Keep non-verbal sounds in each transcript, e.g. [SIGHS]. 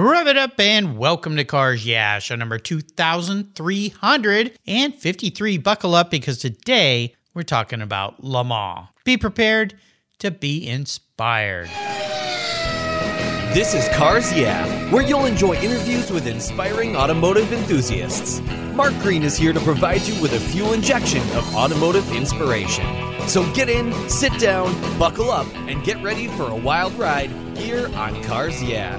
Rev it up and welcome to Cars Yeah, show number 2353. Buckle up because today we're talking about Le Mans. Be prepared to be inspired. This is Cars Yeah, where you'll enjoy interviews with inspiring automotive enthusiasts. Mark Green is here to provide you with a fuel injection of automotive inspiration. So get in, sit down, buckle up, and get ready for a wild ride here on Cars Yeah.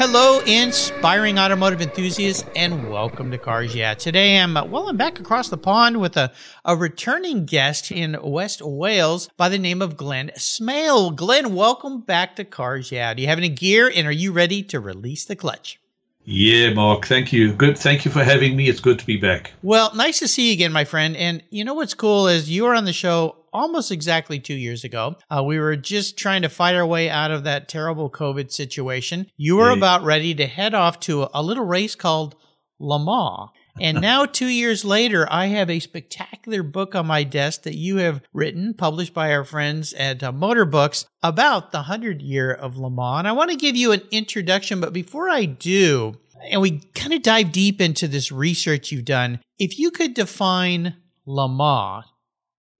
Hello, inspiring automotive enthusiasts, and welcome to Cars Yeah. Today I'm, uh, well, I'm back across the pond with a, a returning guest in West Wales by the name of Glen Smale. Glen, welcome back to Cars Yeah. Do you have any gear and are you ready to release the clutch? Yeah, Mark. Thank you. Good. Thank you for having me. It's good to be back. Well, nice to see you again, my friend. And you know what's cool is you were on the show almost exactly two years ago. Uh, we were just trying to fight our way out of that terrible COVID situation. You were Yeah. about ready to head off to a, a little race called Le Mans. And [LAUGHS] now, two years later, I have a spectacular book on my desk that you have written, published by our friends at uh, Motorbooks, about the 100 year of Le Mans. And I want to give you an introduction, but before I do, and we kind of dive deep into this research you've done, if you could define Le Mans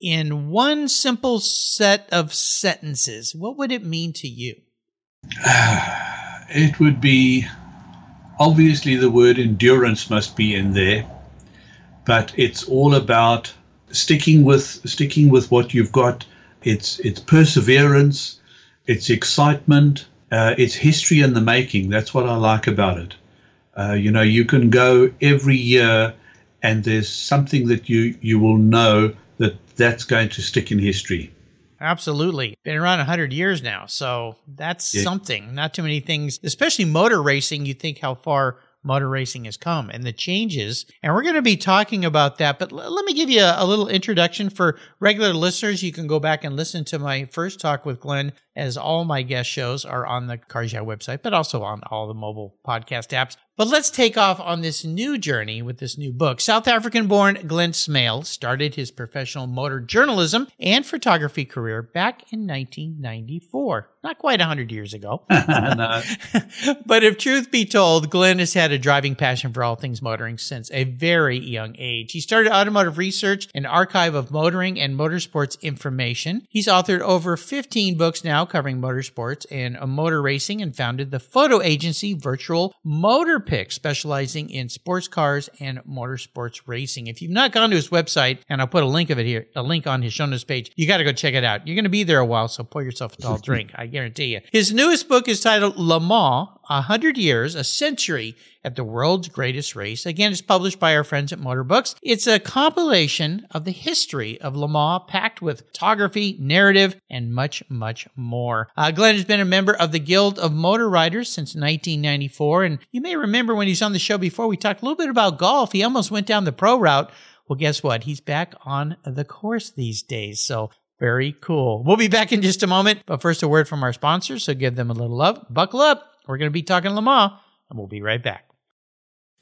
in one simple set of sentences, what would it mean to you? [SIGHS] It would be obviously the word endurance must be in there, but it's all about sticking with sticking with what you've got. It's it's perseverance, it's excitement, uh, it's history in the making. That's what I like about it. Uh, you know, you can go every year, and there's something that you you will know that's going to stick in history. Absolutely. Been around 100 years now. So that's Yeah. something. Not too many things, especially motor racing. You think how far motor racing has come and the changes. And we're going to be talking about that. But l- let me give you a, a little introduction for regular listeners. You can go back and listen to my first talk with Glen, as all my guest shows are on the Cars Yeah website, but also on all the mobile podcast apps. But let's take off on this new journey with this new book. South African born Glen Smale started his professional motor journalism and photography career back in 1994. Not quite 100 years ago. [LAUGHS] [LAUGHS] But if truth be told, Glen has had a driving passion for all things motoring since a very young age. He started automotive research and archive of motoring and motorsports information. He's authored over 15 books now covering motorsports and motor racing and founded the photo agency Virtual Motor Pick, specializing in sports cars and motorsports racing. If you've not gone to his website, and I'll put a link of it here, a link on his show notes page, you got to go check it out. You're going to be there a while, so pour yourself a tall drink. I guarantee you. His newest book is titled Le Mans, A Hundred Years, A Century at the World's Greatest Race. Again, it's published by our friends at Motorbooks. It's a compilation of the history of Le Mans, packed with photography, narrative, and much, much more. Uh, Glen has been a member of the Guild of Motoring Writers since 1994, and you may remember when he was on the show before, we talked a little bit about golf. He almost went down the pro route. Well, guess what? He's back on the course these days. So very cool. We'll be back in just a moment, but first a word from our sponsors. So give them a little love. Buckle up. We're going to be talking Le Mans, and we'll be right back.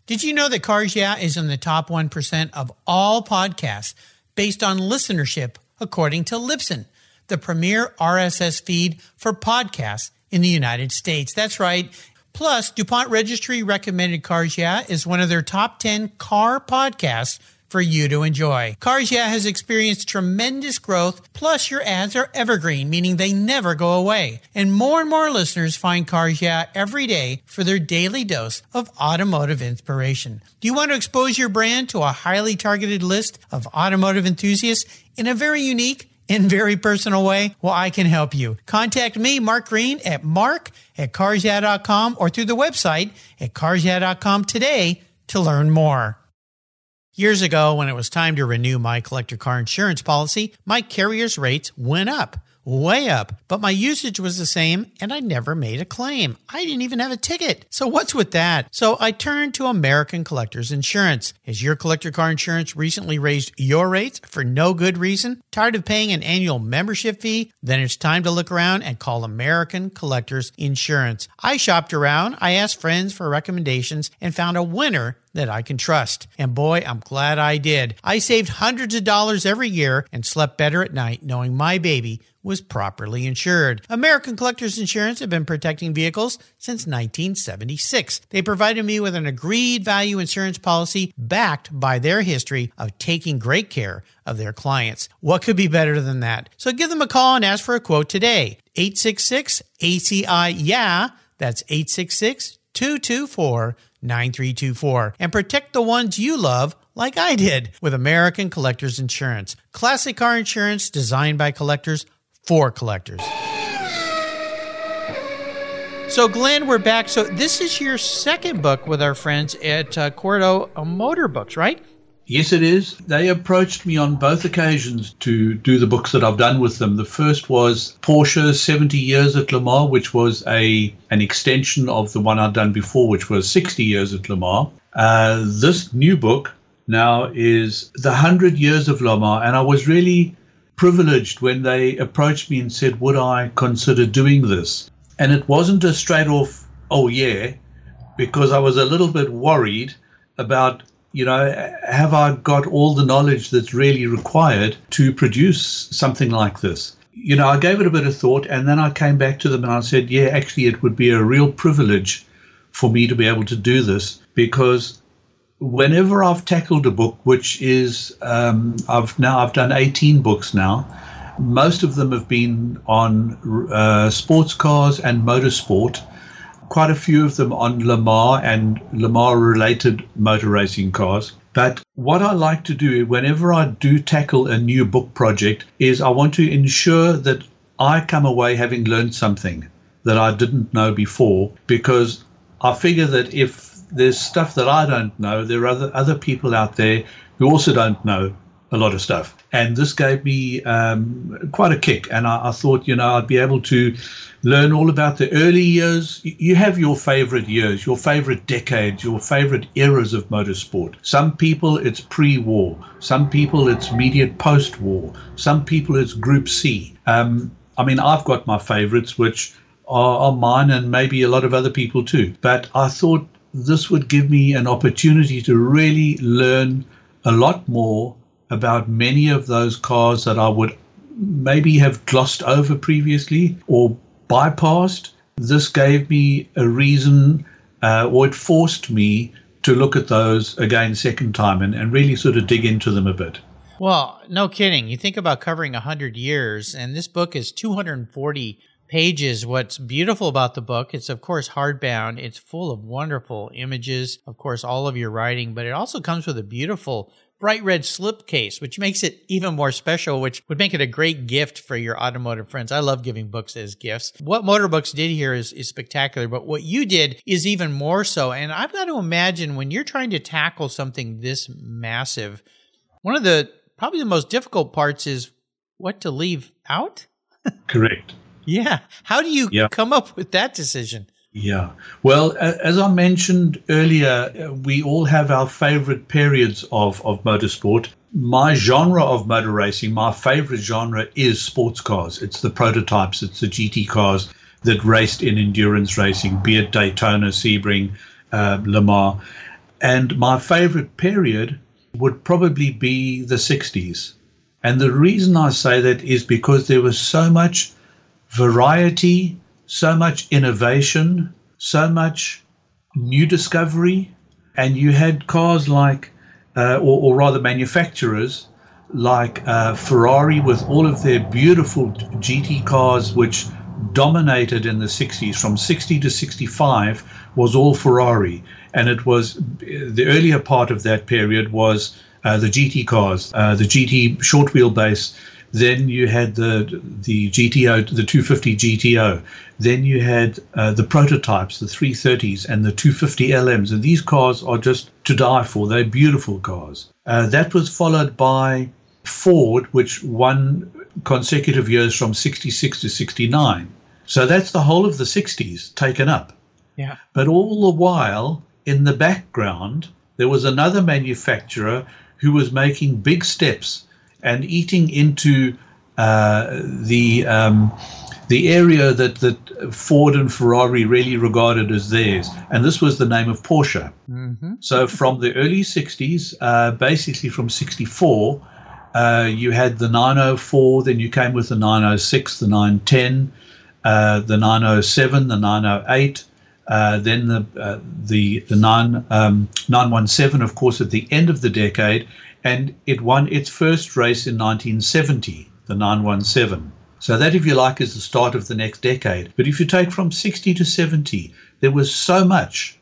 Did you know that Cars Yeah is in the top 1% of all podcasts based on listenership, according to Libsyn, the premier RSS feed for podcasts in the United States? That's right. Plus, DuPont Registry recommended Cars Yeah is one of their top 10 car podcasts for you to enjoy. Cars Yeah has experienced tremendous growth, plus your ads are evergreen, meaning they never go away. And more and more listeners find Cars Yeah every day for their daily dose of automotive inspiration. Do you want to expose your brand to a highly targeted list of automotive enthusiasts in a very unique in very personal way? Well, I can help you. Contact me, Mark Green, at mark at carsyeah.com or through the website at carsyeah.com today to learn more. Years ago, when it was time to renew my collector car insurance policy, my carrier's rates went up, way up, but my usage was the same and I never made a claim. I didn't even have a ticket. So what's with that? So I turned to American Collectors Insurance. Has your collector car insurance recently raised your rates for no good reason? Tired of paying an annual membership fee? Then it's time to look around and call American Collectors Insurance. I shopped around, I asked friends for recommendations, and found a winner that I can trust. And boy, I'm glad I did. I saved hundreds of dollars every year and slept better at night knowing my baby was properly insured. American Collectors Insurance have been protecting vehicles since 1976. They provided me with an agreed value insurance policy backed by their history of taking great care of their clients. What could be better than that? So give them a call and ask for a quote today. 866 ACI Yeah. That's 866 224 9324. And protect the ones you love like I did with American Collectors Insurance. Classic car insurance designed by collectors for collectors. So, Glen, we're back. So, this is your second book with our friends at uh, Quarto Motorbooks, right? Yes, it is. They approached me on both occasions to do the books that I've done with them. The first was Porsche 70 Years at Le Mans, which was a an extension of the one I'd done before, which was 60 Years at Le Mans. Uh, this new book now is The 100 Years of Le Mans, and I was really privileged when they approached me and said, Would I consider doing this? And it wasn't a straight off, oh, yeah, because I was a little bit worried about you know, have I got all the knowledge that's really required to produce something like this? You know, I gave it a bit of thought and then I came back to them and I said, yeah, actually, it would be a real privilege for me to be able to do this because whenever I've tackled a book, which is, um, I've now, I've done 18 books now. Most of them have been on uh, sports cars and motorsport quite a few of them on Le Mans and Le Mans related motor racing cars. But what I like to do whenever I do tackle a new book project is I want to ensure that I come away having learned something that I didn't know before because I figure that if there's stuff that I don't know, there are other, other people out there who also don't know a lot of stuff. And this gave me um, quite a kick. And I, I, thought, you know, I'd be able to learn all about the early years. You have your favorite years, your favorite decades, your favorite eras of motorsport. Some people it's pre war, some people it's immediate post war, some people it's Group C. Um, I mean, I've got my favorites, which are, are mine and maybe a lot of other people too. But I thought this would give me an opportunity to really learn a lot more about many of those cars that I would maybe have glossed over previously or bypassed. This gave me a reason, uh, or it forced me to look at those again second time and, and really sort of dig into them a bit. Well, no kidding. You think about covering 100 years, and this book is 240 pages. What's beautiful about the book, it's of course hardbound. It's full of wonderful images, of course, all of your writing, but it also comes with a beautiful bright red slipcase, which makes it even more special, which would make it a great gift for your automotive friends. I love giving books as gifts. What Motorbooks did here is, is spectacular, but what you did is even more so. And I've got to imagine when you're trying to tackle something this massive, one of the probably the most difficult parts is what to leave out. [LAUGHS] Correct. Yeah. How do you yep. come up with that decision? Yeah. Well, as I mentioned earlier, we all have our favorite periods of, of motorsport. My genre of motor racing, my favorite genre is sports cars. It's the prototypes, it's the GT cars that raced in endurance racing, be it Daytona, Sebring, uh, Le Mans. And my favorite period would probably be the 60s. And the reason I say that is because there was so much variety so much innovation, so much new discovery, and you had cars like, uh, or, or, rather manufacturers like uh, Ferrari with all of their beautiful GT cars, which dominated in the 60s. From 60 to 65 was all Ferrari, and it was the earlier part of that period was uh, the GT cars, uh, the GT short wheelbase then you had the the GTO, the 250 GTO. Then you had uh, the prototypes, the 330s and the 250 LMs. And these cars are just to die for. They're beautiful cars. Uh, that was followed by Ford, which won consecutive years from 66 to 69. So that's the whole of the 60s taken up. Yeah. But all the while, in the background, there was another manufacturer who was making big steps and eating into uh, the um, the area that that Ford and Ferrari really regarded as theirs, and this was the name of Porsche. Mm-hmm. So from the early '60s, uh, basically from '64. Uh, you had the 904, then you came with the 906, the 910, uh, the 907, the 908. Uh, then the uh, the the nine, um, 917, of course, at the end of the decade, and it won its first race in 1970, the 917. So that, if you like, is the start of the next decade. But if you take from 60 to 70, there was so much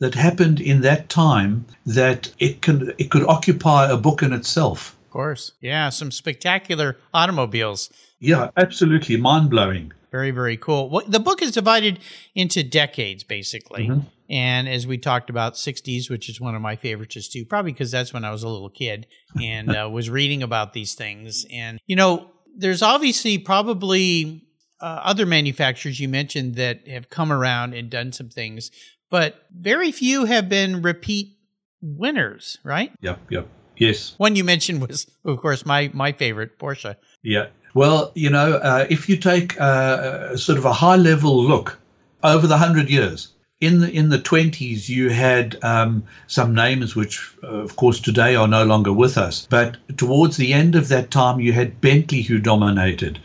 that happened in that time that it can it could occupy a book in itself. Of course, yeah, some spectacular automobiles. Yeah, absolutely mind blowing. Very, very cool. Well, the book is divided into decades, basically. Mm-hmm. And as we talked about, 60s, which is one of my favorites too, probably because that's when I was a little kid [LAUGHS] and uh, was reading about these things. And, you know, there's obviously probably uh, other manufacturers you mentioned that have come around and done some things, but very few have been repeat winners, right? Yep, yep. Yes. One you mentioned was, of course, my my favorite, Porsche. Yeah. Well, you know, uh, if you take uh, sort of a high level look over the hundred years, in the in the twenties, you had um, some names which, uh, of course, today are no longer with us. But towards the end of that time, you had Bentley who dominated.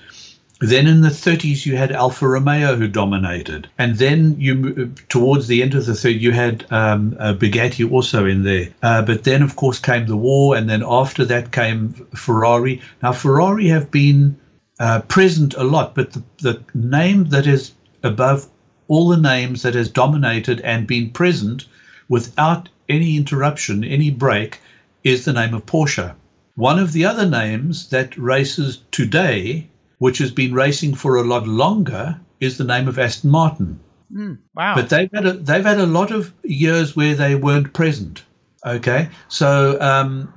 Then in the 30s, you had Alfa Romeo who dominated, and then you towards the end of the 30s, you had um, uh, Bugatti also in there. Uh, but then, of course, came the war, and then after that came Ferrari. Now, Ferrari have been uh, present a lot, but the, the name that is above all the names that has dominated and been present without any interruption, any break, is the name of Porsche. One of the other names that races today which has been racing for a lot longer, is the name of Aston Martin. Mm, wow! But they've had a, they've had a lot of years where they weren't present. Okay, so um,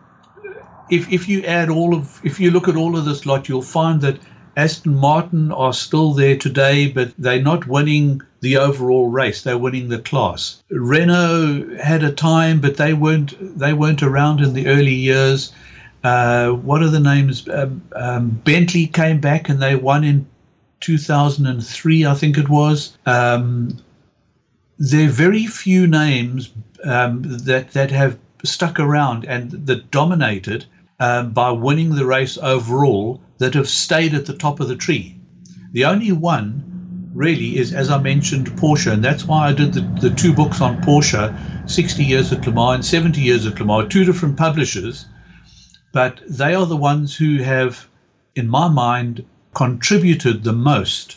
if if you add all of if you look at all of this lot, you'll find that Aston Martin are still there today, but they're not winning the overall race. They're winning the class. Renault had a time, but they weren't they weren't around in the early years. Uh, what are the names? Um, um, Bentley came back and they won in 2003, I think it was. Um, there are very few names um, that that have stuck around and that dominated um, by winning the race overall that have stayed at the top of the tree. The only one really is, as I mentioned, Porsche, and that's why I did the, the two books on Porsche 60 years at Le Mans and 70 years at Le Mans, two different publishers but they are the ones who have, in my mind, contributed the most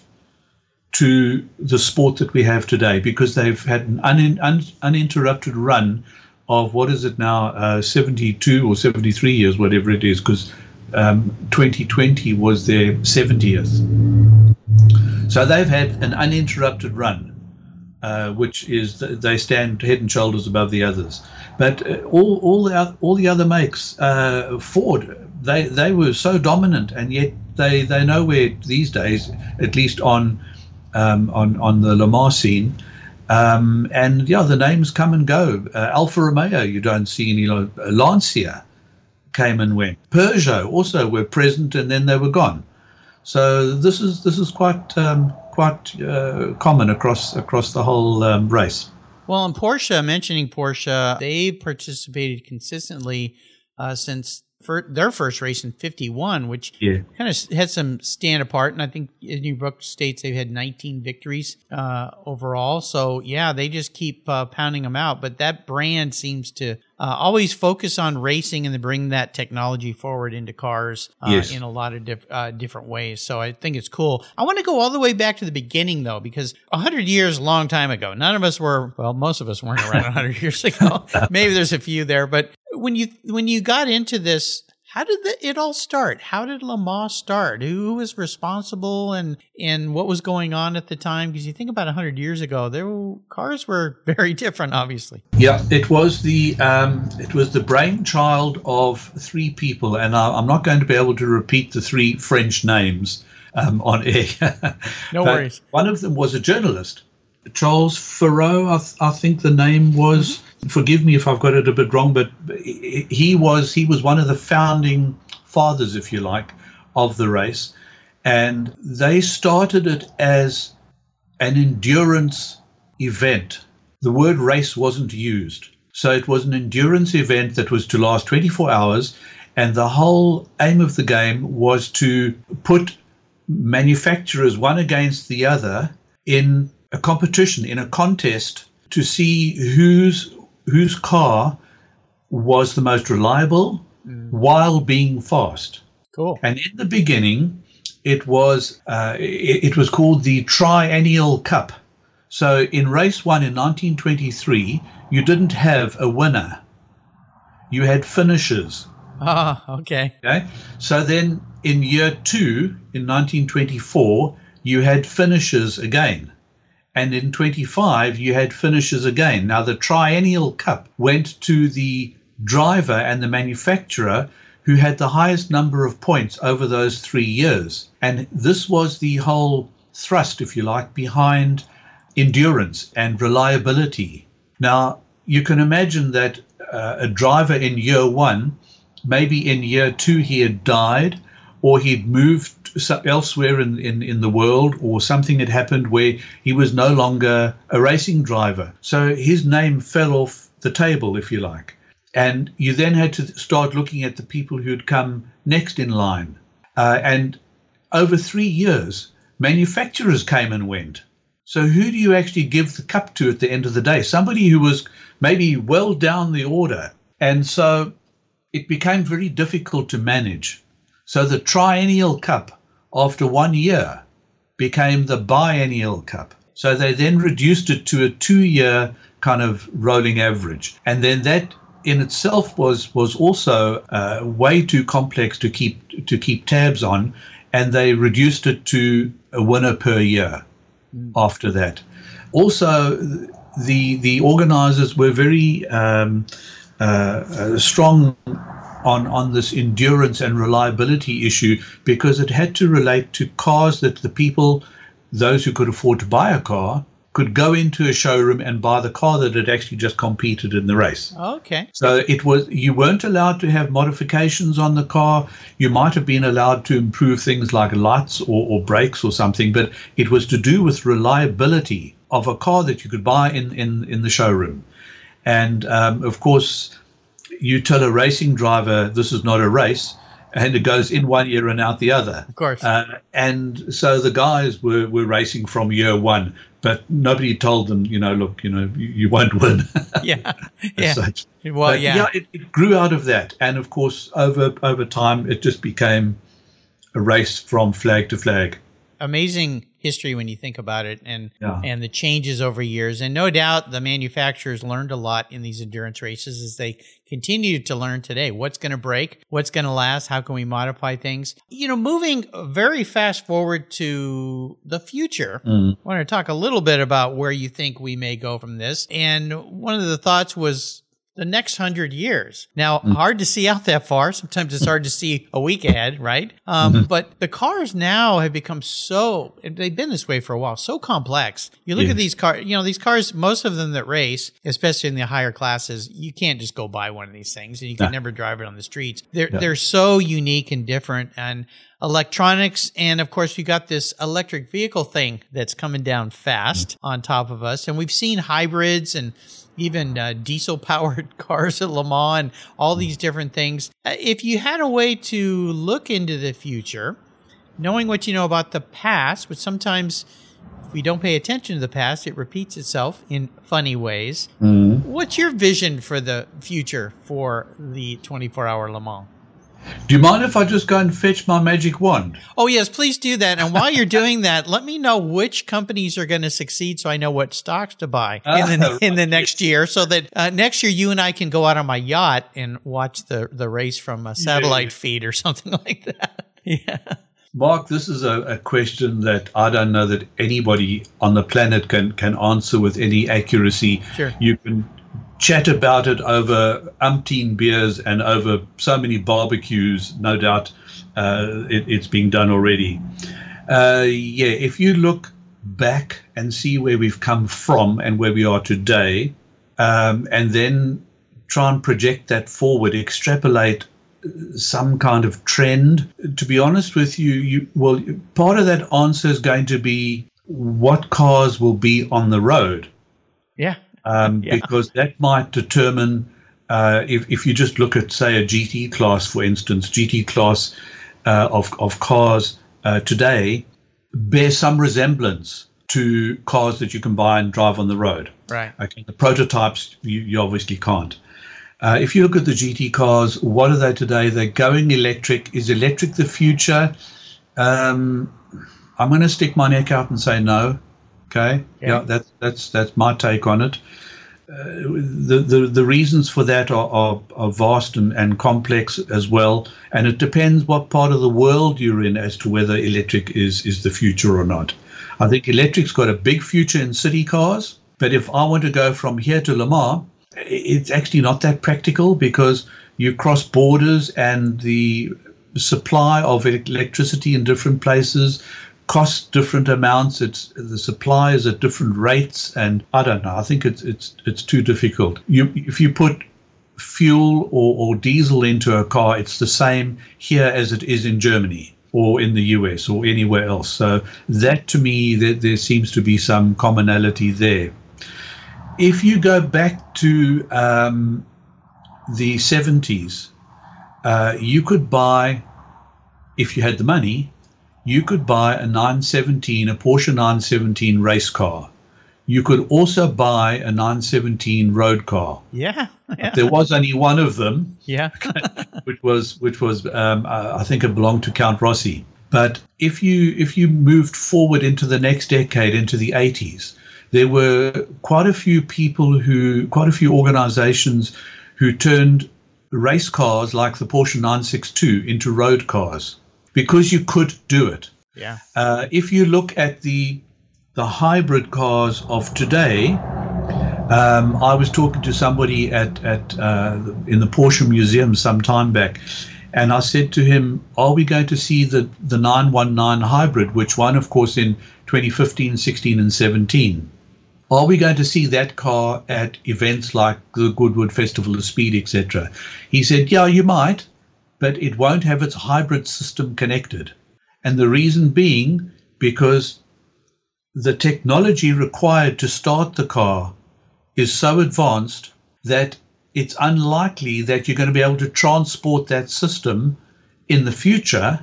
to the sport that we have today because they've had an un- un- uninterrupted run of what is it now, uh, 72 or 73 years, whatever it is, because um, 2020 was their 70th. So they've had an uninterrupted run. Uh, which is they stand head and shoulders above the others. But uh, all all the all the other makes, uh, Ford, they they were so dominant, and yet they they nowhere these days, at least on um, on on the Le Mans scene. Um, and yeah, the names come and go. Uh, Alfa Romeo, you don't see any. Lancia came and went. Peugeot also were present, and then they were gone. So this is this is quite um, quite uh, common across across the whole um, race. Well, in Porsche, mentioning Porsche, they've participated consistently uh, since their first race in 51, which yeah. kind of had some stand apart. And I think in your book states they've had 19 victories uh, overall. So, yeah, they just keep uh, pounding them out. But that brand seems to uh, always focus on racing and then bring that technology forward into cars uh, yes. in a lot of diff- uh, different ways. So I think it's cool. I want to go all the way back to the beginning though, because hundred years, long time ago, none of us were, well, most of us weren't around hundred [LAUGHS] years ago. [LAUGHS] Maybe there's a few there, but when you, when you got into this, how did the, it all start? How did Le Mans start? Who was responsible and, and what was going on at the time? Because you think about 100 years ago, were, cars were [LAUGHS] very different, obviously. Yeah, it was the um, it was the brainchild of three people, and I, am not going to be able to repeat the three French names um, on air. no [LAUGHS] worries. One of them was a journalist, Charles Faroux, I, th- I think the name was. Mm-hmm forgive me if I've got it a bit wrong, but he was he was one of the founding fathers, if you like, of the race, and they started it as an endurance event. The word race wasn't used, so it was an endurance event that was to last 24 hours, And the whole aim of the game was to put manufacturers one against the other in a competition, in a contest to see whose whose car was the most reliable mm. while being fast. Cool. And in the beginning, it was uh, it, it was called the Triennial Cup. So in race one in 1923, you didn't have a winner. You had finishers. [LAUGHS] Ah, oh, okay. Okay. So then in year two, in 1924, you had finishers again. And in 25, you had finishes again. Now, the Triennial Cup went to the driver and the manufacturer who had the highest number of points over those three years. And this was the whole thrust, if you like, behind endurance and reliability. Now, you can imagine that uh, a driver in year one, maybe in year two, he had died or he'd moved elsewhere in, in, in the world or something had happened where he was no longer a racing driver. So his name fell off the table, if you like. And you then had to start looking at the people who'd come next in line. Uh, and over three years, manufacturers came and went. So who do you actually give the cup to at the end of the day? Somebody who was maybe well down the order. And so it became very difficult to manage. So the triennial cup, after one year, became the biennial cup. So they then reduced it to a two year kind of rolling average. And then that in itself was was also uh, way too complex to keep to keep tabs on, and they reduced it to a winner per year mm. after that. Also, the the organizers were very um, uh, uh, strong on on this endurance and reliability issue because it had to relate to cars that the people, those who could afford to buy a car, could go into a showroom and buy the car that had actually just competed in the race. Okay. So it was you weren't allowed to have modifications on the car. You might have been allowed to improve things like lights or, or brakes or something, but it was to do with reliability of a car that you could buy in in, in the showroom. And um, of course, you tell a racing driver this is not a race and it goes in one year and out the other. Of course. Uh, and so the guys were, were racing from year one, but nobody told them, you know, look, you know, you, you won't win. [LAUGHS] yeah. [LAUGHS] yeah. Such. Well, but yeah. yeah it, it, grew out of that. And of course, over over time, it just became a race from flag to flag. Amazing history when you think about it and yeah. and the changes over years. And no doubt the manufacturers learned a lot in these endurance races as they continue to learn today. What's going to break? What's going to last? How can we modify things? You know moving very fast forward to the future mm. i want to talk a little bit about where you think we may go from this. And one of the thoughts was the next hundred years. Now, mm hard to see out that far. Sometimes it's hard to see a week ahead, right? Um, mm-hmm. But the cars now have become so, they've been this way for a while, so complex. You look yeah. at these cars, you know, these cars, most of them that race, especially in the higher classes, you can't just go buy one of these things and you can nah. never drive it on the streets. They're, yeah. they're so unique and different. And electronics. And of course, we got this electric vehicle thing that's coming down fast mm on top of us. And we've seen hybrids and even uh, diesel powered [LAUGHS] cars at Le Mans and all these different things. Uh, if you had a way to look into the future, knowing what you know about the past, which sometimes if we don't pay attention to the past, it repeats itself in funny ways. Mm-hmm. What's your vision for the future for the 24 hour Le Mans? Do you mind if I just go and fetch my magic wand? Oh, yes, please do that. And while you're doing that, let me know which companies are going to succeed so I know what stocks to buy in the, [LAUGHS] in the next year so that uh, next year you and I can go out on my yacht and watch the, the race from a satellite yeah. feed or [LAUGHS] something like that. Yeah. Mark, this is a, a, question that I don't know that anybody on the planet can, can answer with any accuracy. Sure. You can chat about it over umpteen beers and over so many barbecues. No doubt uh, it, it's being done already. Uh, yeah, if you look back and see where we've come from and where we are today, um, and then try and project that forward, extrapolate some kind of trend. To be honest with you, you well, part of that answer is going to be what cars will be on the road. Yeah um, [LAUGHS] yeah. because that might determine uh, if, if you just look at, say, a GT class, for instance, GT class uh, of, of cars uh, today bear some resemblance to cars that you can buy and drive on the road. Right. Okay. The prototypes, you, you obviously can't. Uh, if you look at the GT cars, what are they today? They're going electric. Is electric the future? Um, I'm going to stick my neck out and say no. Okay. Yeah, yeah that's that's that's my take on it. Uh, the, the the reasons for that are, are, are vast and, and complex as well, and it depends what part of the world you're in as to whether electric is is the future or not. I think electric's got a big future in city cars, but if I want to go from here to Le Mans, it's actually not that practical because you cross borders and the supply of electricity in different places costs different amounts. It's the supply is at different rates, and I don't know. I think it's it's it's too difficult. You if you put fuel or, or diesel into a car, it's the same here as it is in Germany or in the US or anywhere else. So that to me, there, there seems to be some commonality there. If you go back to um, the 70s, uh, you could buy, if you had the money, you could buy a 917, a Porsche 917 race car. You could also buy a 917 road car. Yeah, yeah. There was only one of them. Yeah, [LAUGHS] which was which was um, uh, I think it belonged to Count Rossi. But if you if you moved forward into the next decade, into the 80s, there were quite a few people who, quite a few organizations who turned race cars like the Porsche 962 into road cars because you could do it. Yeah. Uh, if you look at the the hybrid cars of today, um, I was talking to somebody at at uh, in the Porsche Museum some time back, and I said to him, "Are we going to see the the 919 hybrid, which won, of course, in 2015, 16, and 17?" Are we going to see that car at events like the Goodwood Festival of Speed, etc.? He said, Yeah, you might, but it won't have its hybrid system connected. And the reason being because the technology required to start the car is so advanced that it's unlikely that you're going to be able to transport that system in the future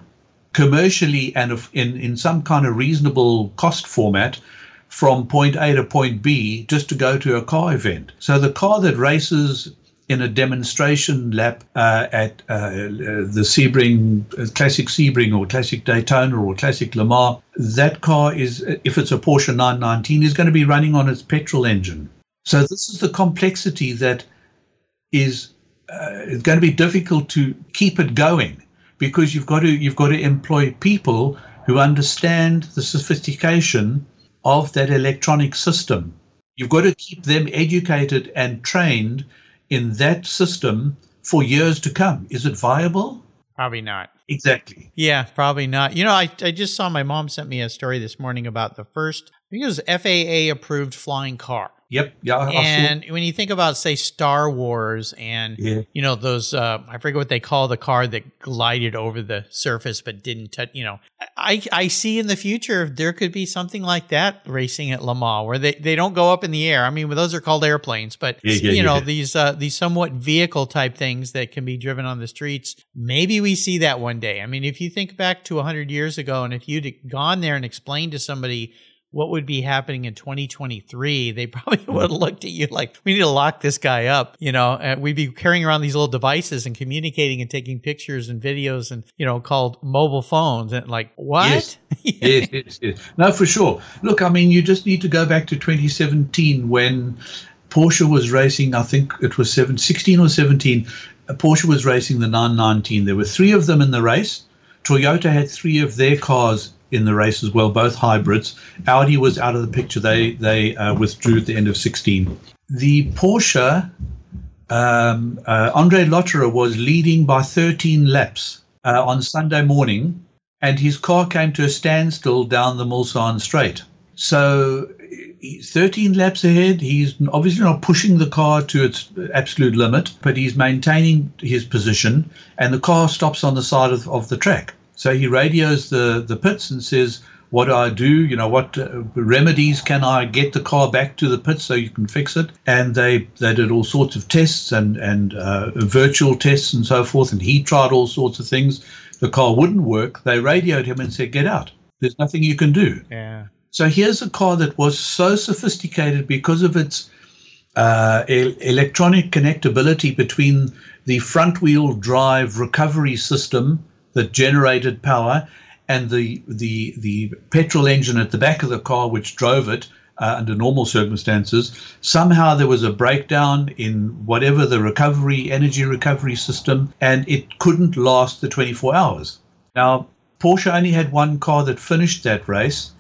commercially and in, in some kind of reasonable cost format from point A to point B just to go to a car event. So the car that races in a demonstration lap uh, at uh, the Sebring, uh, Classic Sebring or Classic Daytona or Classic Le Mans, that car is, if it's a Porsche 919, is going to be running on its petrol engine. So this is the complexity that is uh, going to be difficult to keep it going because you've got to you've got to employ people who understand the sophistication of that electronic system. You've got to keep them educated and trained in that system for years to come. Is it viable? Probably not. Exactly. Yeah, probably not. You know, I, I just saw my mom sent me a story this morning about the first, I think it was FAA approved flying car. Yep. Yeah. And when you think about, say, Star Wars and, yeah. you know, those, uh, I forget what they call the car that glided over the surface but didn't touch, you know, I, I see in the future there could be something like that racing at Le Mans where they, they don't go up in the air. I mean, those are called airplanes, but, yeah, yeah, you know, these, uh, these somewhat vehicle type things that can be driven on the streets. Maybe we see that one day. I mean, if you think back to 100 years ago and if you'd gone there and explained to somebody, what would be happening in 2023, they probably [LAUGHS] would have looked at you like, we need to lock this guy up. You know, and we'd be carrying around these little devices and communicating and taking pictures and videos and, you know, called mobile phones. And like, what? Yes. [LAUGHS] yes, yes, yes. No, for sure. Look, I mean, you just need to go back to 2017 when Porsche was racing, I think it was seven, 16 or 17. Uh, Porsche was racing the 919. There were three of them in the race. Toyota had three of their cars in the race as well, both hybrids. Audi was out of the picture. They they uh, withdrew at the end of 16. The Porsche, um, uh, Andre Lotterer was leading by 13 laps uh, on Sunday morning, and his car came to a standstill down the Mulsanne Straight. So he's 13 laps ahead. He's obviously not pushing the car to its absolute limit, but he's maintaining his position, and the car stops on the side of, of the track. So he radios the, the pits and says, What do I do? You know, what uh, remedies can I get the car back to the pit so you can fix it? And they they did all sorts of tests and and uh, virtual tests and so forth. And he tried all sorts of things. The car wouldn't work. They radioed him and said, "Get out. There's nothing you can do." Yeah. So here's a car that was so sophisticated because of its uh, e- electronic connectability between the front wheel drive recovery system that generated power and the the the petrol engine at the back of the car which drove it uh, under normal circumstances somehow there was a breakdown in whatever the recovery energy recovery system and it couldn't last the 24 hours now Porsche only had one car that finished that race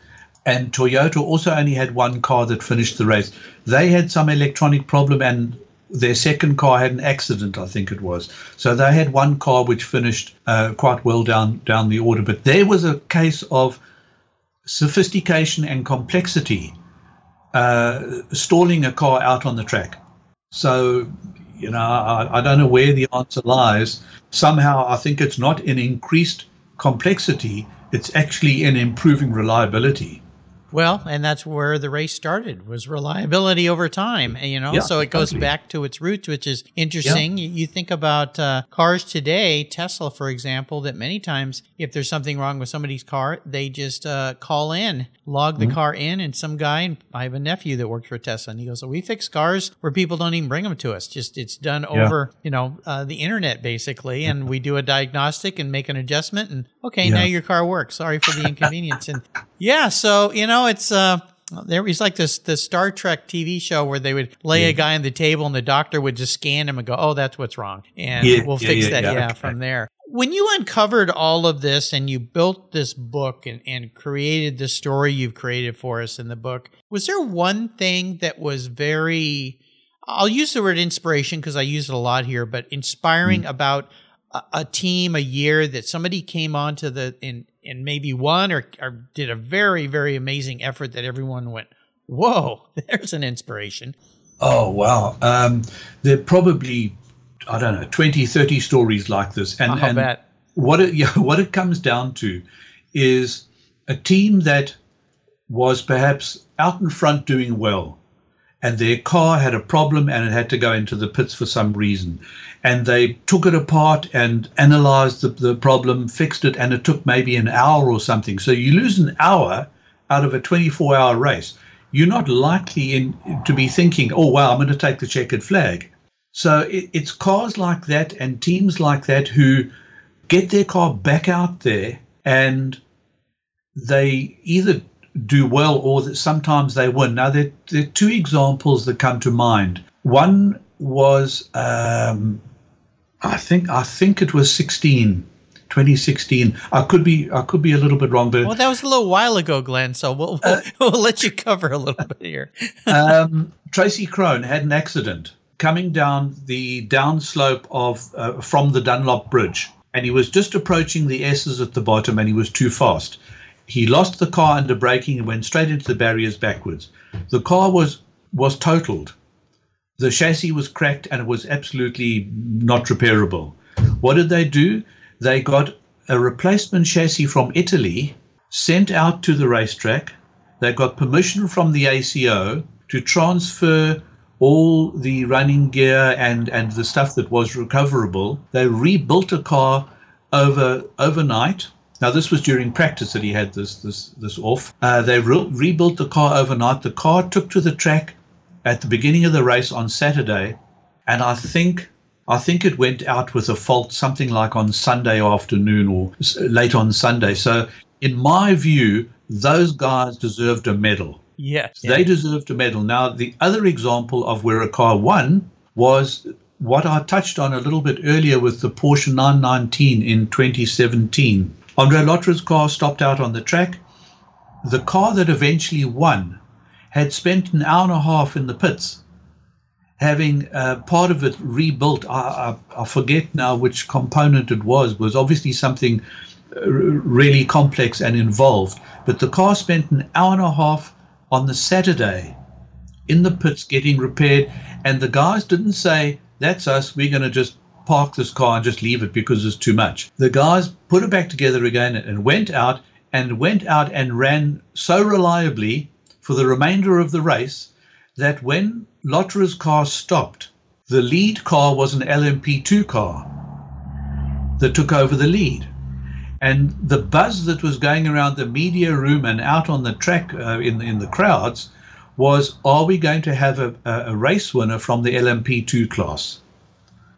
and Toyota also only had one car that finished the race. They had some electronic problem, and their second car had an accident, I think it was. So they had one car which finished uh, quite well down down the order. But there was a case of sophistication and complexity uh, stalling a car out on the track. So, you know, I, I don't know where the answer lies. Somehow, I think it's not in increased complexity; it's actually in improving reliability. Well, and that's where the race started was reliability over time, And, you know. Yeah, so it goes back to its roots, which is interesting. You, you think about uh, cars today, Tesla, for example, that many times if there's something wrong with somebody's car, they just uh, call in, log Mm-hmm. the car in, and some guy. And I have a nephew that works for Tesla, and he goes, so "We fix cars where people don't even bring them to us. Just it's done Yeah. over, you know, uh, the internet basically, and we do a diagnostic and make an adjustment, and okay, Yeah. now your car works. Sorry for the inconvenience." and yeah, so you know, it's uh, there was like this the Star Trek TV show where they would lay a guy on the table and the doctor would just scan him and go, "Oh, that's what's wrong," and Yeah, we'll yeah, fix yeah, that. yeah, Yeah, okay. from there. When you uncovered all of this and you built this book and, and created the story you've created for us in the book, was there one thing that was very I'll use the word inspiration because I use it a lot here, but inspiring about a, a team, a year that somebody came onto the in and maybe one or, or did a very very amazing effort that everyone went, whoa, [LAUGHS] there's an inspiration. Oh, wow. Um, there are probably, I don't know, 20, 30 stories like this. And, I'll and what it, [LAUGHS] yeah, what it comes down to is a team that was perhaps out in front doing well, and their car had a problem and it had to go into the pits for some reason. And they took it apart and analyzed the, the problem, fixed it, and it took maybe an hour or something. So you lose an hour out of a 24 hour race. You're not likely in, to be thinking, oh, wow, I'm going to take the checkered flag. So it, it's cars like that and teams like that who get their car back out there and they either do well or that sometimes they win. Now, there, there are two examples that come to mind. One was, um, I think, I think it was 16, 2016. I could be, I could be a little bit wrong, but Well, that was a little while ago, Glen. So we'll we'll, [LAUGHS] we'll let you cover a little bit here. [LAUGHS] um, Tracy Krohn had an accident coming down the downslope of uh, from the Dunlop Bridge, and he was just approaching the S's at the bottom, and he was too fast. He lost the car under braking and went straight into the barriers backwards. The car was was totaled. The chassis was cracked and it was absolutely not repairable. What did they do? They got a replacement chassis from Italy sent out to the racetrack. They got permission from the ACO to transfer all the running gear and, and the stuff that was recoverable. They rebuilt a car over overnight. Now this was during practice that he had this this this off. Uh, they re- rebuilt the car overnight. The car took to the track at the beginning of the race on Saturday, and I think I think it went out with a fault something like on Sunday afternoon or late on Sunday. So in my view, those guys deserved a medal. Yes. They deserved a medal. Now, the other example of where a car won was what I touched on a little bit earlier with the Porsche 919 in 2017. Andre Lotterer's car stopped out on the track. The car that eventually won had spent an hour and a half in the pits, having uh, part of it rebuilt. I, I, I forget now which component it was. Was obviously something uh, really complex and involved. But the car spent an hour and a half on the Saturday in the pits getting repaired, and the guys didn't say, "That's us. We're going to just park this car and just leave it because it's too much." The guys put it back together again and went out and went out and ran so reliably for the remainder of the race that when Lotterer's car stopped, the lead car was an LMP2 car that took over the lead. And the buzz that was going around the media room and out on the track uh, in, in the crowds was are we going to have a, a race winner from the LMP2 class?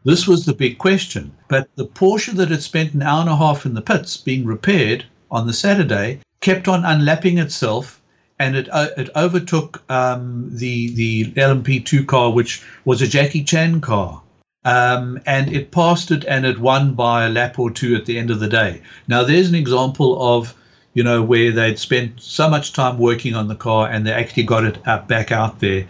This was the big question. But the Porsche that had spent an hour and a half in the pits being repaired on the Saturday kept on unlapping itself and it uh, it overtook um, the the LMP2 car, which was a Jackie Chan car. Um, and it passed it and it won by a lap or two at the end of the day. Now, there's an example of, you know, where they'd spent so much time working on the car and they actually got it up, back out there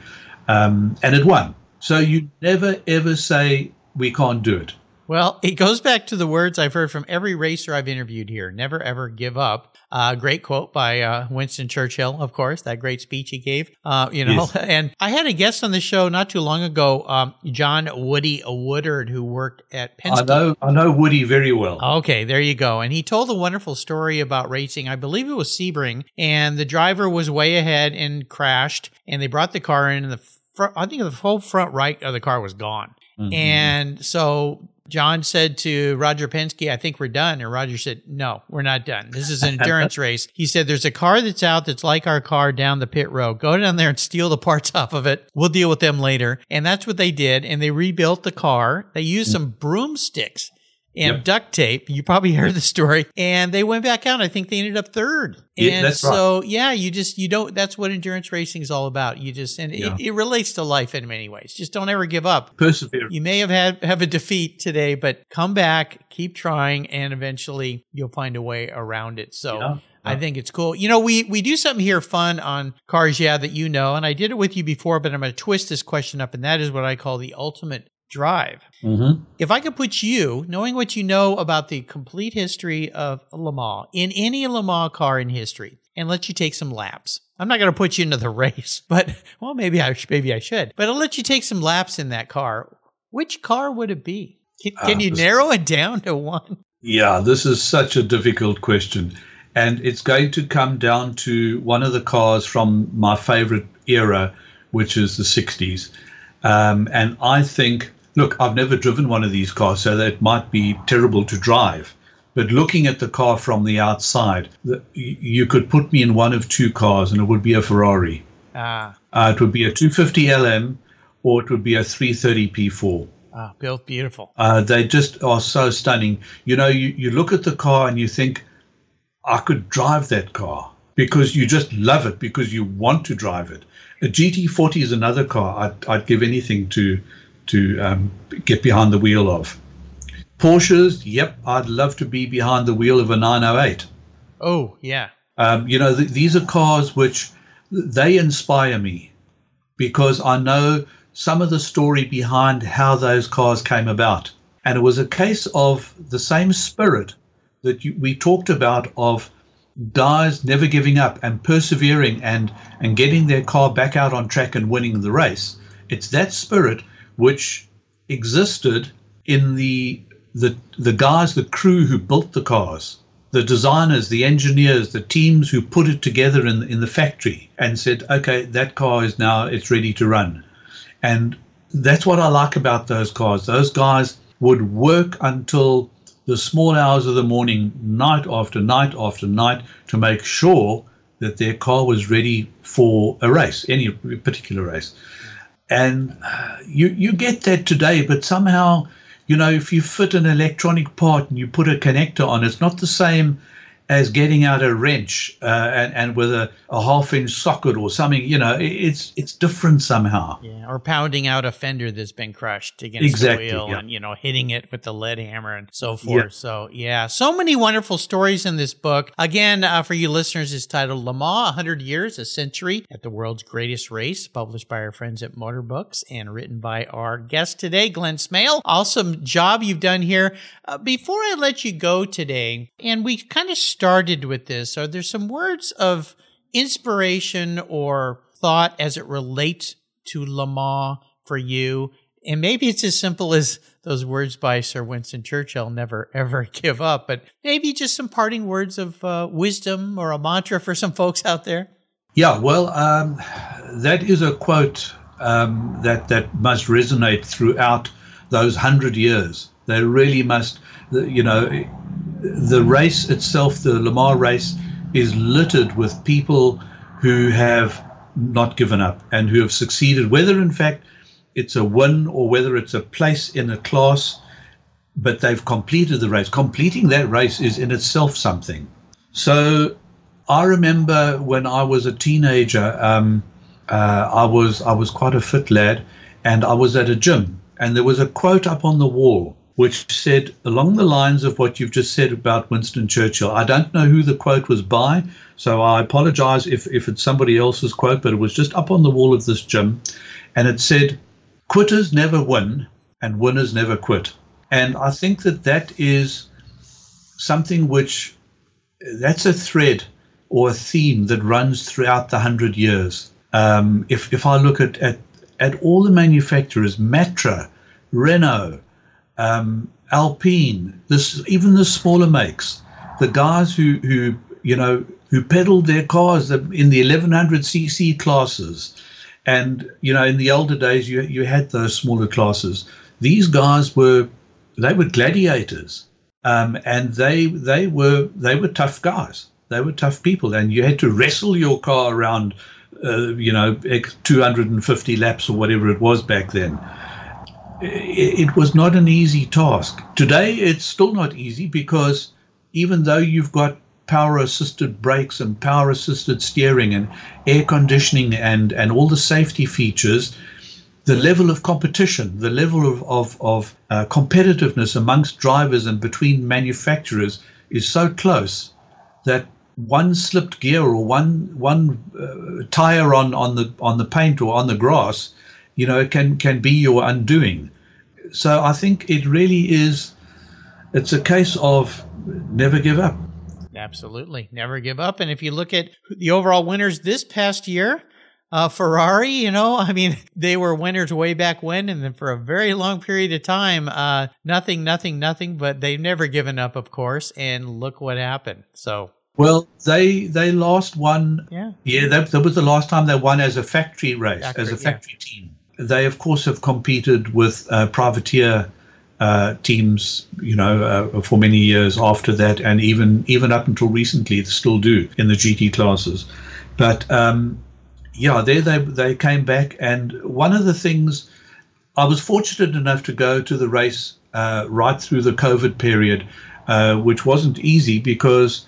um, and it won. So you never ever say, we can't do it. Well, it goes back to the words I've heard from every racer I've interviewed here never ever give up. Uh, great quote by uh, Winston Churchill, of course, that great speech he gave. Uh, you know, yes. and I had a guest on the show not too long ago, um, John Woody Woodard, who worked at Penske. I know, I know Woody very well. Okay, there you go. And he told a wonderful story about racing. I believe it was Sebring, and the driver was way ahead and crashed, and they brought the car in, and the front, I think the whole front right of the car was gone. Mm-hmm. And so John said to Roger Penske, I think we're done. And Roger said, No, we're not done. This is an endurance [LAUGHS] race. He said, There's a car that's out that's like our car down the pit road. Go down there and steal the parts [LAUGHS] off of it. We'll deal with them later. And that's what they did. And they rebuilt the car. They used mm. some broomsticks and yep. duct tape. You probably heard the story. And they went back out. I think they ended up third. Yeah, and so, right. yeah, you just, you don't, that's what endurance racing is all about. You just, and yeah. it, it, relates to life in many ways. Just don't ever give up. Persevere. You may have had, have a defeat today, but come back, keep trying, and eventually you'll find a way around it. So, yeah. I think it's cool. You know, we we do something here fun on Cars Yeah that you know, and I did it with you before, but I'm going to twist this question up, and that is what I call the ultimate drive. Mm-hmm. If I could put you, knowing what you know about the complete history of Le Mans, in any Le Mans car in history, and let you take some laps. I'm not going to put you into the [LAUGHS] race, but well, maybe I maybe I should. But I'll let you take some laps in that car. Which car would it be? Can, can uh, you narrow it down to one? Yeah, this is such a difficult question. And it's going to come down to one of the cars from my favorite era, which is the 60s. Um, and I think look, I've never driven one of these cars, so that might be terrible to drive. But looking at the car from the outside, the, you could put me in one of two cars, and it would be a Ferrari. Ah. Uh, it would be a 250 LM, or it would be a 330 P4. Ah, built beautiful. Uh, they just are so stunning. You know, you, you look at the car and you think, I could drive that car because you just love it because you want to drive it. A GT40 is another car I'd, I'd give anything to to um, get behind the wheel of. Porsches, yep, I'd love to be behind the wheel of a 908. Oh, yeah. Um, you know, th- these are cars which they inspire me because I know some of the story behind how those cars came about. And it was a case of the same spirit that you, we talked about of guys never giving up and persevering and, and getting their car back out on track and winning the race. It's that spirit which existed in the the the guys, the crew who built the cars, the designers, the engineers, the teams who put it together in in the factory and said, okay, that car is now it's ready to run, and that's what I like about those cars. Those guys would work until the small hours of the morning, night after night after night, to make sure that their car was ready for a race, any particular race. And uh, you, you get that today, but somehow, you know, if you fit an electronic part and you put a connector on, it's not the same as getting out a wrench uh, and, and with a, a half inch socket or something. You know, it's it's different somehow. Yeah, or pounding out a fender that's been crushed against exactly, the wheel yeah. and you know hitting it with the lead hammer and so forth. Yeah. So yeah, so many wonderful stories in this book. Again, uh, for you listeners, it's titled Le Mans: 100 Years, a Century at the World's Greatest Race, published by our friends at Motorbooks and written by our guest today, Glen Smale. Awesome job you've done here. Uh, before I let you go today, and we kind of started with this, are there some words of inspiration or thought as it relates to Le for you? And maybe it's as simple as those words by Sir Winston Churchill never, ever [LAUGHS] give up, but maybe just some parting words of uh, wisdom or a mantra for some folks out there. Yeah, well, um, that is a quote um, that, that must resonate throughout those hundred years. They really must, you know, the race itself, the Le Mans race, is littered with people who have not given up and who have succeeded, whether in fact it's a win or whether it's a place in a class, but they've completed the race. Completing that race is in itself something. So I remember when I was a teenager, um, uh, I was I was quite a fit lad, and I was at a gym, and there was a quote up on the wall which said along the lines of what you've just said about Winston Churchill. I don't know who the quote was by, so I apologize if, if it's somebody else's quote, but it was just up on the wall of this gym. And it said, Quitters never win and winners never quit. And I think that that is something which that's a thread or a theme that runs throughout the hundred years. Um, if, if I look at, at, at all the manufacturers, Matra, Renault, um, Alpine, this even the smaller makes, the guys who who you know who pedaled their cars in the 1100 cc classes, and you know in the older days you you had those smaller classes. These guys were they were gladiators, um, and they they were they were tough guys. They were tough people, and you had to wrestle your car around, uh, you know, 250 laps or whatever it was back then it was not an easy task. Today, it's still not easy because even though you've got power assisted brakes and power assisted steering and air conditioning and, and all the safety features, the level of competition, the level of, of, of uh, competitiveness amongst drivers and between manufacturers is so close that one slipped gear or one one uh, tire on, on the on the paint or on the grass you know, can can be your undoing. So I think it really is. It's a case of never give up. Absolutely, never give up. And if you look at the overall winners this past year, uh, Ferrari, you know, [LAUGHS] I mean, they were winners way back when, and then for a very long period of time, uh, nothing, nothing, nothing. But they've never given up, of course. And look what happened. So well, they they lost one. Yeah, yeah. That, that was the last time they won as a factory race, factory, as a factory yeah. team they of course have competed with uh, privateer uh, teams, you know, uh, for many years after that, and even even up until recently, they still do in the GT classes. But um, yeah, there they they came back, and one of the things I was fortunate enough to go to the race uh, right through the COVID period, uh, which wasn't easy because.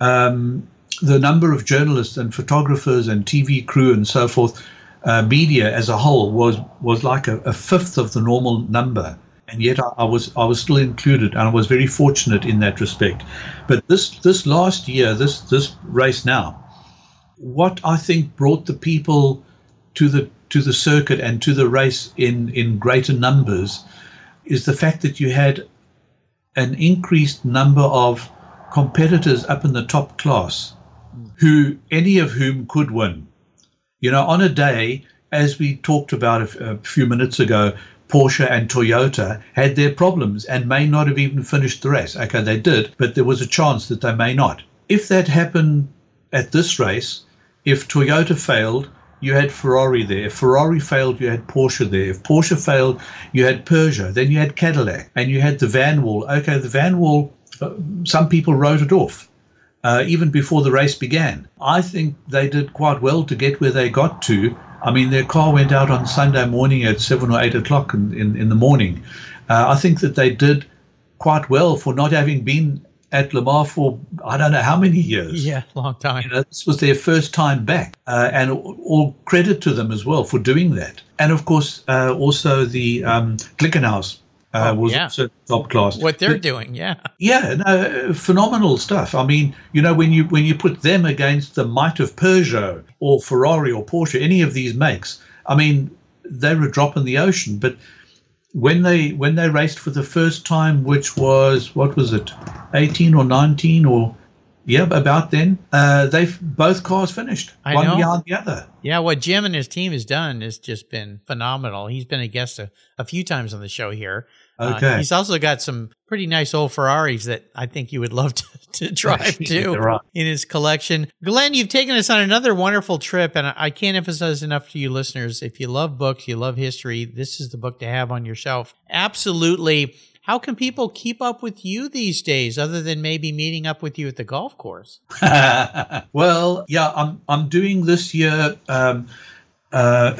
Um, the number of journalists and photographers and TV crew and so forth uh, media as a whole was was like a, a, fifth of the normal number, and yet I, I, was I was still included, and I was very fortunate in that respect. But this this last year, this this race now, what I think brought the people to the to the circuit and to the race in in greater numbers is the fact that you had an increased number of competitors up in the top class who any of whom could win you know, on a day, as we talked about a, few minutes ago, Porsche and Toyota had their problems and may not have even finished the race. Okay, they did, but there was a chance that they may not. If that happened at this race, if Toyota failed, you had Ferrari there. If Ferrari failed, you had Porsche there. If Porsche failed, you had Peugeot. Then you had Cadillac, and you had the Vanwall. Okay, the Vanwall, uh, some people wrote it off uh, even before the race began. I think they did quite well to get where they got to. I mean, their car went out on Sunday morning at seven or eight o'clock in, in, in the morning. Uh, I think that they did quite well for not having been at Le Mans for I don't know how many years. Yeah, long time. You know, this was their first time back, uh, and all credit to them as well for doing that. And of course, uh, also the um, Glickenhaus uh, oh, was yeah. top class. What they're but, doing, yeah, yeah, no, phenomenal stuff. I mean, you know, when you when you put them against the might of Peugeot or Ferrari or Porsche, any of these makes, I mean, they're a drop in the ocean. But when they when they raced for the first time, which was what was it, eighteen or nineteen or yeah, about then, uh, they've both cars finished, I one know. behind the other. Yeah, what Jim and his team has done has just been phenomenal. He's been a guest a, a few times on the show here. Uh, he's also got some pretty nice old Ferraris that I think you would love [LAUGHS] to, to [LAUGHS] drive too in his collection. Glen, you've taken us on another wonderful trip, and I I can't emphasize enough to you listeners if you love books, you love history, this is the book to have on your shelf. Absolutely. How can people keep up with you these days other than maybe meeting up with you at the golf course? [LAUGHS] well, yeah, I'm I'm doing this year um, uh,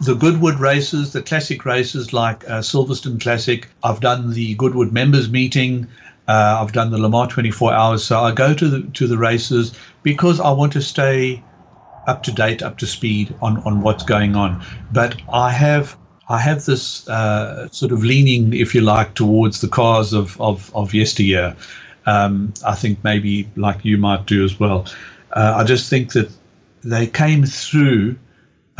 the Goodwood races, the classic races like uh, Silverstone Classic. I've done the Goodwood members meeting. Uh, I've done the Le Mans 24 hours. So I go to the to the races because I want to stay up to date, up to speed on on what's going on. But I have. I have this uh, sort of leaning, if you like, towards the cars of, of, of yesteryear. Um, I think maybe like you might do as well. Uh, I just think that they came through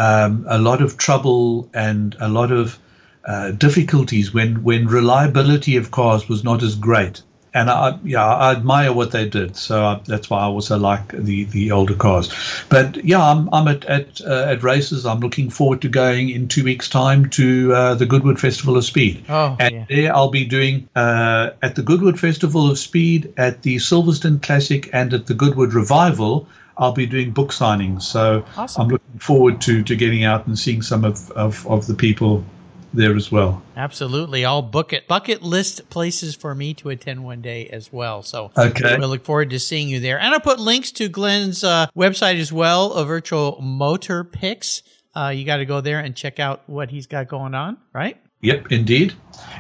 um, a lot of trouble and a lot of uh, difficulties when, when reliability of cars was not as great. And I, yeah, I admire what they did. So I, that's why I also like the, the older cars. But yeah, I'm, I'm at at, uh, at races. I'm looking forward to going in two weeks' time to uh, the Goodwood Festival of Speed. Oh, and yeah. there I'll be doing uh, at the Goodwood Festival of Speed, at the Silverstone Classic, and at the Goodwood Revival. I'll be doing book signings. So Awesome. I'm looking forward to, to getting out and seeing some of, of, of the people there as well. Absolutely. I'll book it. Bucket list places for me to attend one day as well. So Okay. we'll look forward to seeing you there. And I'll put links to Glen's uh, website as well, a Virtual Motorpix. Uh, you got to go there and check out what he's got going on, right? Yep, indeed.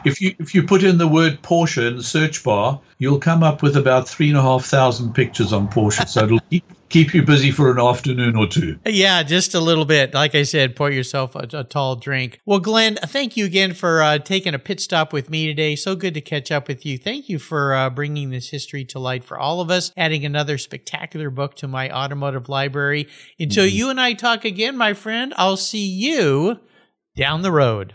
If you if you put in the word Porsche in the search bar, you'll come up with about three and a half thousand pictures on Porsche. So it'll keep, keep you busy for an afternoon or two. Yeah, just a little bit. Like I said, pour yourself a, a tall drink. Well, Glen, thank you again for uh, taking a pit stop with me today. So good to catch up with you. Thank you for uh, bringing this history to light for all of us, adding another spectacular book to my automotive library. Until you and I talk again, my friend, I'll see you down the road.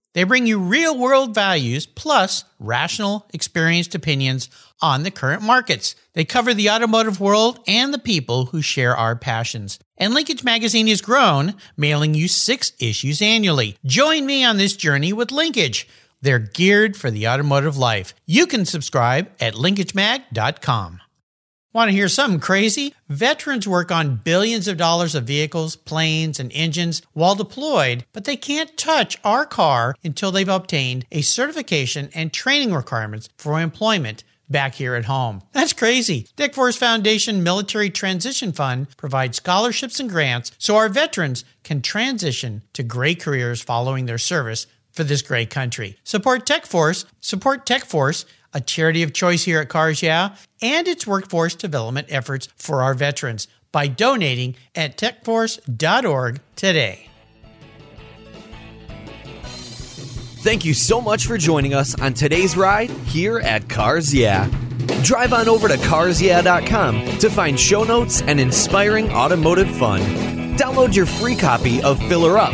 They bring you real world values plus rational, experienced opinions on the current markets. They cover the automotive world and the people who share our passions. And Linkage Magazine has grown, mailing you six issues annually. Join me on this journey with Linkage. They're geared for the automotive life. You can subscribe at linkagemag.com. Want to hear something crazy? Veterans work on billions of dollars of vehicles, planes, and engines while deployed, but they can't touch our car until they've obtained a certification and training requirements for employment back here at home. That's crazy. Tech Force Foundation Military Transition Fund provides scholarships and grants so our veterans can transition to great careers following their service for this great country. Support Tech Force, support Tech Force, a charity of choice here at Cars Yeah, and its workforce development efforts for our veterans by donating at techforce.org today. Thank you so much for joining us on today's ride here at Cars Yeah. Drive on over to carsyeah.com to find show notes and inspiring automotive fun. Download your free copy of Filler Up,